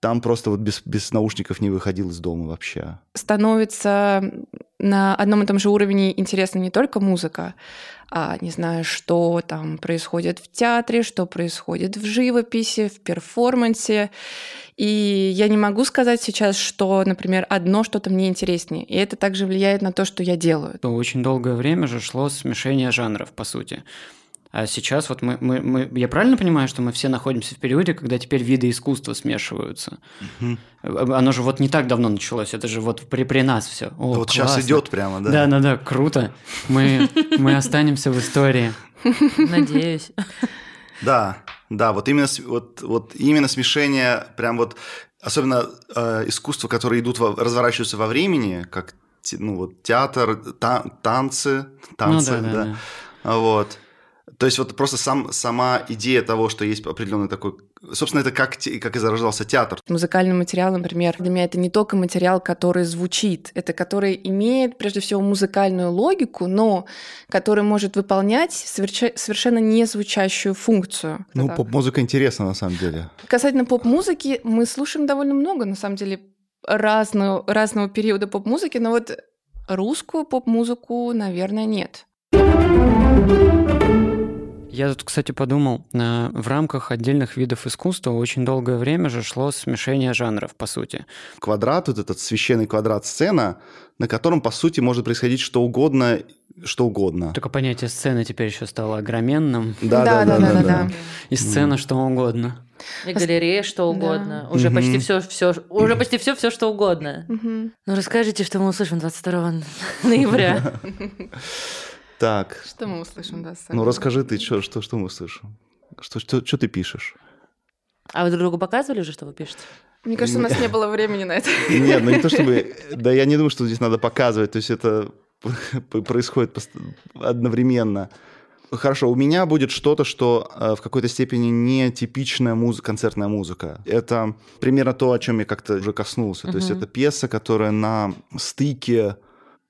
там просто вот без, без наушников не выходил из дома вообще. становится на одном и том же уровне интересна не только музыка, а не знаю, что там происходит в театре, что происходит в живописи, в перформансе. И я не могу сказать сейчас, что, например, одно что-то мне интереснее. И это также влияет на то, что я делаю. То очень долгое время же шло смешение жанров, по сути. А сейчас вот мы, мы, мы... Я правильно понимаю, что мы все находимся в периоде, когда теперь виды искусства смешиваются? Оно же вот не так давно началось, это же вот при, при нас все. О, вот сейчас классно. идет прямо, да? Да, да, да, круто. Мы, мы останемся в истории. Надеюсь. Да, да, вот именно, вот, вот именно смешение, прям вот, особенно э, искусства, которые идут, во- разворачиваются во времени, как ну, вот, театр, та- танцы, танцы, ну да, да, да. А Вот. То есть вот просто сам, сама идея того, что есть определенный такой... Собственно, это как, как и зарождался театр. Музыкальный материал, например, для меня это не только материал, который звучит, это который имеет, прежде всего, музыкальную логику, но который может выполнять совершенно не звучащую функцию. Ну, Так. поп-музыка интересна на самом деле. Касательно поп-музыки, мы слушаем довольно много, на самом деле, разного, разного периода поп-музыки, но вот русскую поп-музыку, наверное, нет. Я тут, кстати, подумал, э, в рамках отдельных видов искусства очень долгое время же шло смешение жанров, по сути. Квадрат, вот этот священный квадрат сцена, на котором, по сути, может происходить что угодно, что угодно. Только понятие сцены теперь еще стало огроменным, Да, да, да, да, да. и сцена что угодно. И галерея, что Да. угодно. Уже почти все, все, уже почти все, все, что угодно. Ну расскажите, что мы услышим 22 ноября. <laughs> Так, Что мы услышим, да, ну расскажи ты, что, что, что мы слышим? Что, что, что ты пишешь? А вы друг другу показывали уже, что вы пишете? Мне кажется, у нас не было времени на это. <laughs> Нет, ну не то чтобы... Да я не думаю, что здесь надо показывать. То есть это <laughs> происходит одновременно. Хорошо, у меня будет что-то, что э, в какой-то степени не типичная музыка, концертная музыка. Это примерно то, о чем я как-то уже коснулся. То есть это пьеса, которая на стыке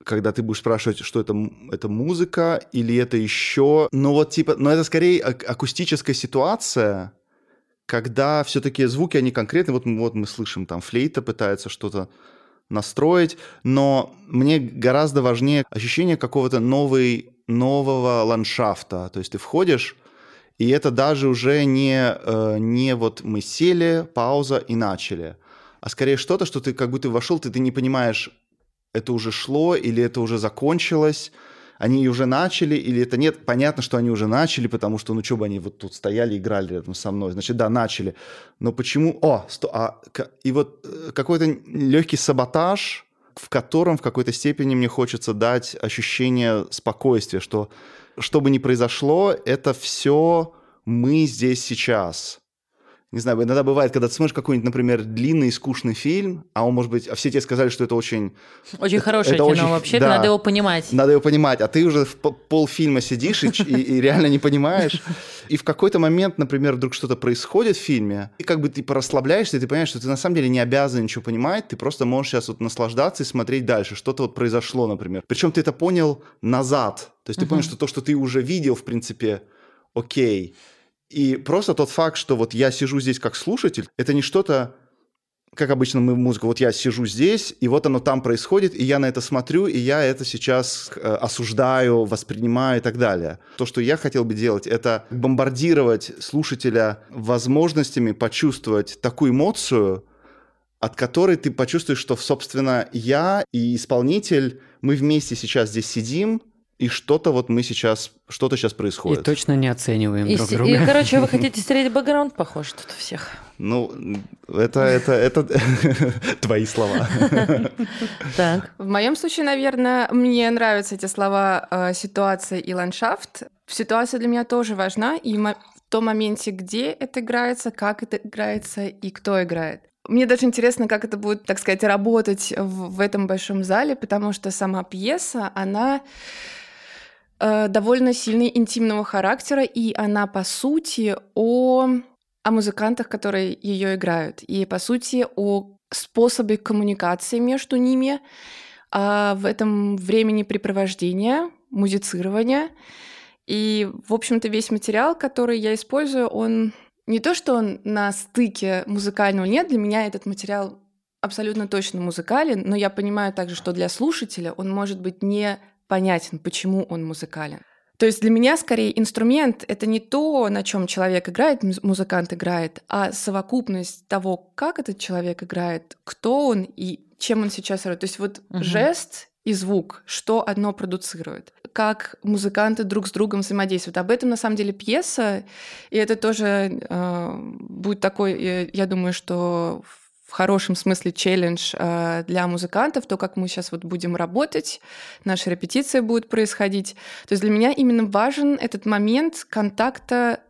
когда ты будешь спрашивать, что это, это музыка или это еще... Ну вот типа, но это скорее ак- акустическая ситуация, когда все-таки звуки, они конкретные. Вот, вот мы слышим, там флейта пытается что-то настроить, но мне гораздо важнее ощущение какого-то новой, нового ландшафта. То есть ты входишь, и это даже уже не, э, не вот мы сели, пауза и начали, а скорее что-то, что ты как будто вошел, ты, ты не понимаешь, это уже шло или это уже закончилось, они уже начали или это нет. Понятно, что они уже начали, потому что, ну, что бы они вот тут стояли, играли рядом со мной. Значит, да, начали. Но почему... О, сто... а, и вот э, какой-то легкий саботаж, в котором в какой-то степени мне хочется дать ощущение спокойствия, что что бы ни произошло, это все мы здесь сейчас. Не знаю, иногда бывает, когда ты смотришь какой-нибудь, например, длинный и скучный фильм, а он, может быть, а все тебе сказали, что это очень... Очень Это- хорошее это кино очень- вообще, да. надо его понимать. Надо его понимать, а ты уже в полфильма сидишь и, и- и реально не понимаешь. И в какой-то момент, например, вдруг что-то происходит в фильме, и как бы ты расслабляешься, и ты понимаешь, что ты на самом деле не обязан ничего понимать, ты просто можешь сейчас вот наслаждаться и смотреть дальше. Что-то вот произошло, например. Причем ты это понял назад. То есть ты понял, что то, что ты уже видел, в принципе, окей. И просто тот факт, что вот я сижу здесь как слушатель, это не что-то, как обычно мы музыку, вот я сижу здесь, и вот оно там происходит, и я на это смотрю, и я это сейчас э, осуждаю, воспринимаю и так далее. То, что я хотел бы делать, это бомбардировать слушателя возможностями почувствовать такую эмоцию, от которой ты почувствуешь, что, собственно, я и исполнитель, мы вместе сейчас здесь сидим, и что-то вот мы сейчас, что-то сейчас И происходит. точно не оцениваем И, друг с- и, друга. короче, вы <laughs> хотите стереть бэкграунд, похоже, тут у всех. Ну, это, это, это <laughs> твои слова. <laughs> Так. В моем случае, наверное, мне нравятся эти слова э, ситуация и ландшафт. Ситуация для меня тоже важна, и в том моменте, где это играется, как это играется и кто играет. Мне даже интересно, как это будет, так сказать, работать в, в этом большом зале, потому что сама пьеса, она э, довольно сильно интимного характера, и она, по сути, о, о музыкантах, которые ее играют, и, по сути, о способе коммуникации между ними, а в этом времени препровождения, музицирования. И, в общем-то, весь материал, который я использую, он не то, что он на стыке музыкального нет, для меня этот материал абсолютно точно музыкален, но я понимаю также, что для слушателя он может быть не понятен, почему он музыкален. То есть для меня скорее инструмент — это не то, на чем человек играет, муз- музыкант играет, а совокупность того, как этот человек играет, кто он и чем он сейчас играет. То есть вот Мгм. жест и звук, что одно продуцирует. как музыканты друг с другом взаимодействуют. Об этом на самом деле пьеса, и это тоже э, будет такой, я, я думаю, что в хорошем смысле челлендж э, для музыкантов, то, как мы сейчас вот будем работать, наша репетиция будет происходить. То есть для меня именно важен этот момент контакта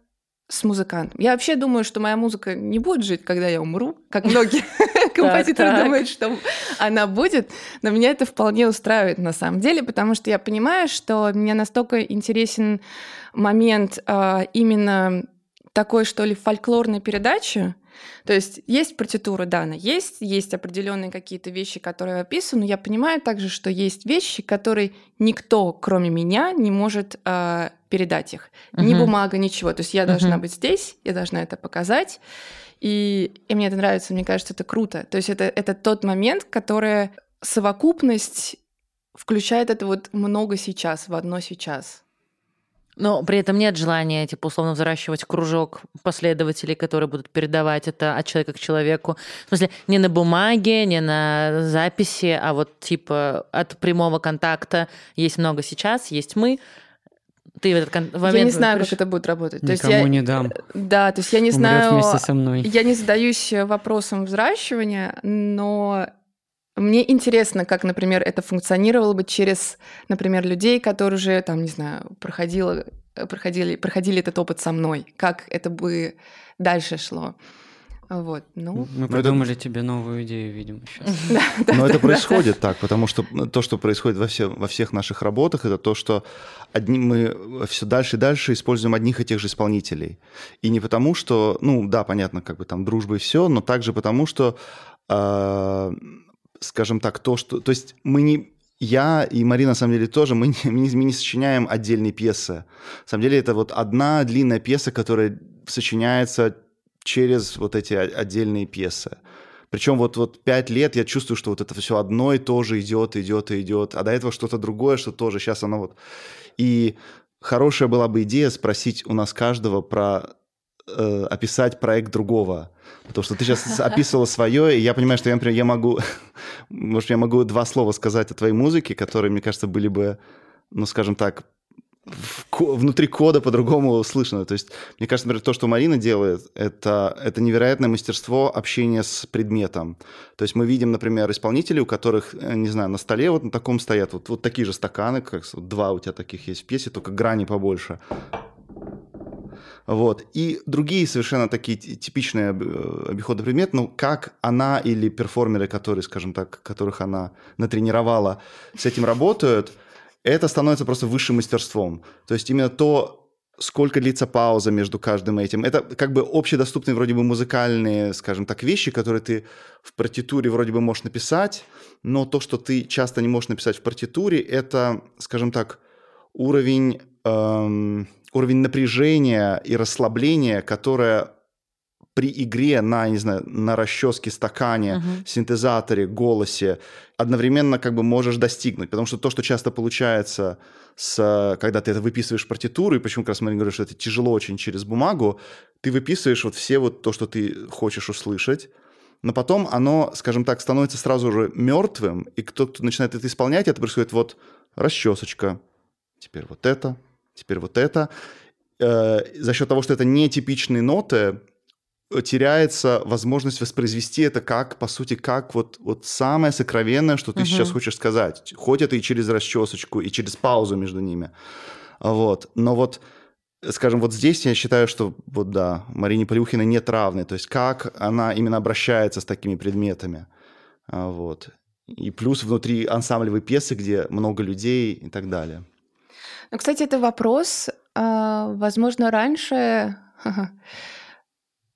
с музыкантом. Я вообще думаю, что моя музыка не будет жить, когда я умру, как многие <laughs> композиторы думают, что она будет, но меня это вполне устраивает на самом деле, потому что я понимаю, что мне настолько интересен момент а, именно такой, что ли, фольклорной передачи, то есть есть партитура, да, она есть, есть определенные какие-то вещи, которые описаны, но я понимаю также, что есть вещи, которые никто, кроме меня, не может э, передать их. Uh-huh. Ни бумага, ничего. То есть я uh-huh. должна быть здесь, я должна это показать. И, и мне это нравится, мне кажется, это круто. То есть это, это тот момент, который совокупность включает это вот много сейчас, в одно сейчас. Но при этом нет желания, типа, условно взращивать кружок последователей, которые будут передавать это от человека к человеку. В смысле, не на бумаге, не на записи, а вот, типа, от прямого контакта есть много сейчас, есть мы, ты в этот момент... Я не знаю, приш... как это будет работать. Никому то есть я... не дам. Да, то есть я не Умрет знаю... вместе со мной. Я не задаюсь вопросом взращивания, но мне интересно, как, например, это функционировало бы через, например, людей, которые уже, там, не знаю, проходило, проходили, проходили этот опыт со мной, как это бы дальше шло. Вот, ну. Мы придумали это... <laughs> тебе новую идею, видимо, сейчас. <laughs> Но это происходит так, потому что то, что происходит во, все, во всех наших работах, это то, что одни, мы все дальше и дальше используем одних и тех же исполнителей. И не потому, что, ну да, понятно, как бы там дружба и все, но также потому, что э, скажем так, то, что... То есть мы не... Я и Марина, на самом деле, тоже, мы не, мы не, сочиняем отдельные пьесы. На самом деле это вот одна длинная пьеса, которая сочиняется через вот эти отдельные пьесы. Причем вот, вот пять лет я чувствую, что вот это все одно и то же идет, идет и идет, а до этого что-то другое, что тоже сейчас оно вот... И хорошая была бы идея спросить у нас каждого про э, описать проект другого. Потому что ты сейчас описывала свое, и я понимаю, что я, например, я могу, <laughs> может, я могу два слова сказать о твоей музыке, которые, мне кажется, были бы, ну, скажем так, внутри кода по-другому слышно. То есть, мне кажется, например, то, что Марина делает, это, это невероятное мастерство общения с предметом. То есть мы видим, например, исполнителей, у которых, э, не знаю, на столе вот на таком стоят вот, вот такие же стаканы, как два у тебя таких есть в пьесе, только грани побольше. Вот. И другие совершенно такие типичные э, обиходы предмет, ну, как она или перформеры, которые, скажем так, которых она натренировала, с этим работают, это становится просто высшим мастерством. То есть именно то, сколько длится пауза между каждым этим. Это как бы общедоступные вроде бы музыкальные, скажем так, вещи, которые ты в партитуре вроде бы можешь написать, но то, что ты часто не можешь написать в партитуре, это, скажем так, уровень эм, уровень напряжения и расслабления, которое при игре на, не знаю, на расческе, стакане, uh-huh. синтезаторе, голосе одновременно как бы можешь достигнуть. Потому что то, что часто получается, с, когда ты это выписываешь партитуру, и почему как раз мы говорим, что это тяжело очень через бумагу, ты выписываешь вот все вот то, что ты хочешь услышать, но потом оно, скажем так, становится сразу же мертвым, и кто-то начинает это исполнять, это происходит вот расчесочка, теперь вот это, теперь вот это. Э, за счет того, что это нетипичные ноты, теряется возможность воспроизвести это как, по сути, как вот, вот самое сокровенное, что ты uh-huh. сейчас хочешь сказать. Хоть это и через расчесочку, и через паузу между ними. Вот. Но вот, скажем, вот здесь я считаю, что вот да, Марине Полюхиной нет равной. То есть как она именно обращается с такими предметами. А, вот. И плюс внутри ансамблевой пьесы, где много людей и так далее. Ну, кстати, это вопрос, а, возможно, раньше...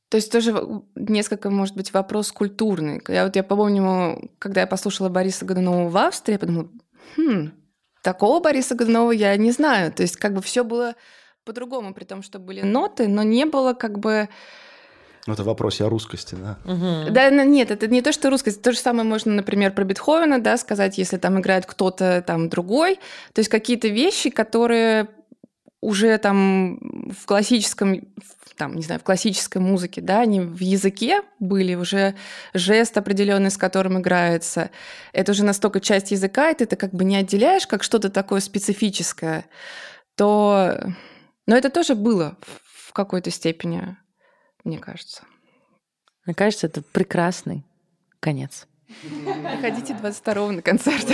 То есть тоже несколько, может быть, вопрос культурный. Я вот я помню, когда я послушала Бориса Годунова в Австрии, я подумала, хм, такого Бориса Годунова я не знаю. То есть как бы все было по-другому, при том, что были ноты, но не было как бы это в вопросе о русскости, да? Угу. Да, нет, это не то, что русскость. То же самое можно, например, про Бетховена, да, сказать, если там играет кто-то там другой. То есть какие-то вещи, которые уже там в классическом там, не знаю, в классической музыке, да, они в языке были, уже жест определенный, с которым играется. Это уже настолько часть языка, и ты это как бы не отделяешь как что-то такое специфическое, то... Но это тоже было в какой-то степени, мне кажется. Мне кажется, это прекрасный конец. Приходите 22 на концерт.